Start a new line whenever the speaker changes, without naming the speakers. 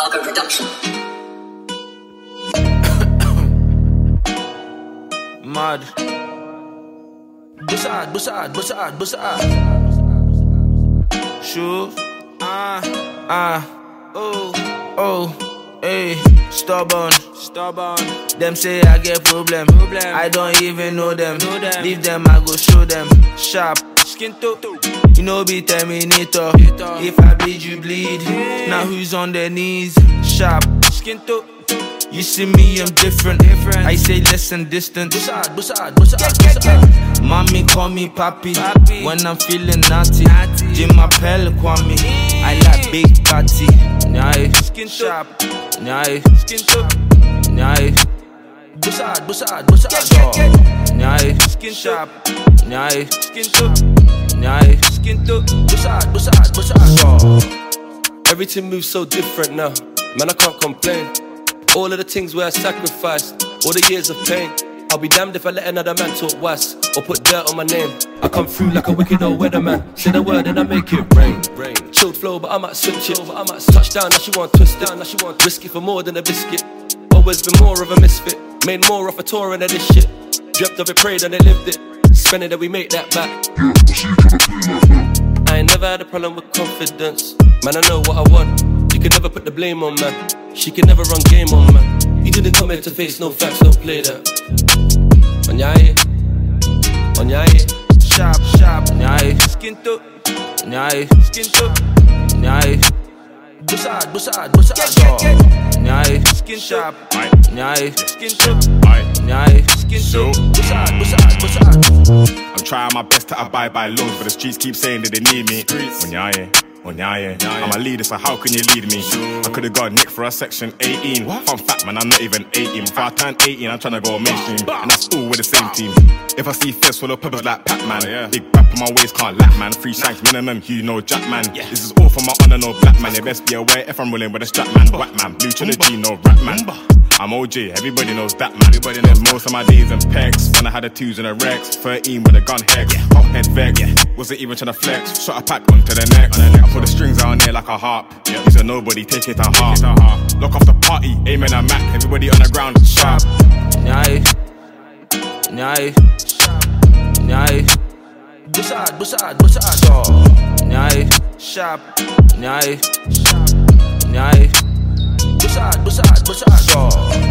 Parker production.
Mad. Bussard, bussard, bussard, bussard. Shoes. Ah, ah. Oh, oh. Hey, stubborn, stubborn. Them say I get problem. problem. I don't even know them. know them. Leave them, I go show them. Sharp, skin to. You know be terminator. If I bleed, you bleed. Now who's on their knees? Sharp, skin to. You see me, I'm different. different. I say less and distant. Mommy call me papi, papi. when I'm feeling naughty. naughty. Jim Appel Kwame. I like big body. Nyai, skin sharp. Nyai, skin sharp. Nyai. Bussard, bussard, bussard. Nyai, skin sharp. Nyai, skin to. Nyai, skin to. Bussard, bussard, bussard.
Everything moves so different now. Man, I can't complain. All of the things where I sacrificed, all the years of pain. I'll be damned if I let another man talk worse or put dirt on my name. I come through like a wicked old weatherman. Say the word and I make it rain. rain. Chilled flow, but I might switch it. But I might touch down, now she want twist down, now she want risky for more than a biscuit. Always been more of a misfit. Made more off a touring of this shit. Dreamt of it, prayed and it lived it. Spend it that we make that back. I ain't never had a problem with confidence. Man, I know what I want. You can never put the blame on man. She can never run game on man. You didn't come here to face no facts, don't play that. Onyaye, onyaye,
Sharp, sharp, nyai, skin to. Nyai, skin to. Nyai. Bussard, bussard, bussard. Nyai, skin sharp. Nyai, skin to. Nyai, skin to.
Trying my best to abide by laws, but the streets keep saying that they need me. Onyaye, onyaye. I'm a leader, so how can you lead me? I could've got Nick for a section 18. Fun fact, man, I'm not even 18. Before I turn 18, I'm trying to go mainstream. And that's all with the same team. If I see fists full of peppers like Pac-Man, oh, yeah big rap on my waist, can't lap, man. Three shanks minimum, you know Jack, man. Yeah. This is all for my honor, no black man. You best be aware if I'm rolling with a strap, man. Whack, man. Blue trilogy, no rap, man. I'm OG, everybody knows that man. Everybody knows most of my days in pecs. When I had the twos and the Rex, 13 with a gun hex. Hot head vex, wasn't even trying to flex. Shot a pack onto the neck. Put the on there like a harp. Yeah. He's a nobody, take it to heart. Lock off the party, aiming at Mac. Everybody on the ground, sharp.
Nyai, nyai, nyai. Bussard, bussard, bussard. Nyai, sharp. Nyai, nyai. Bussard, bussard, bussard.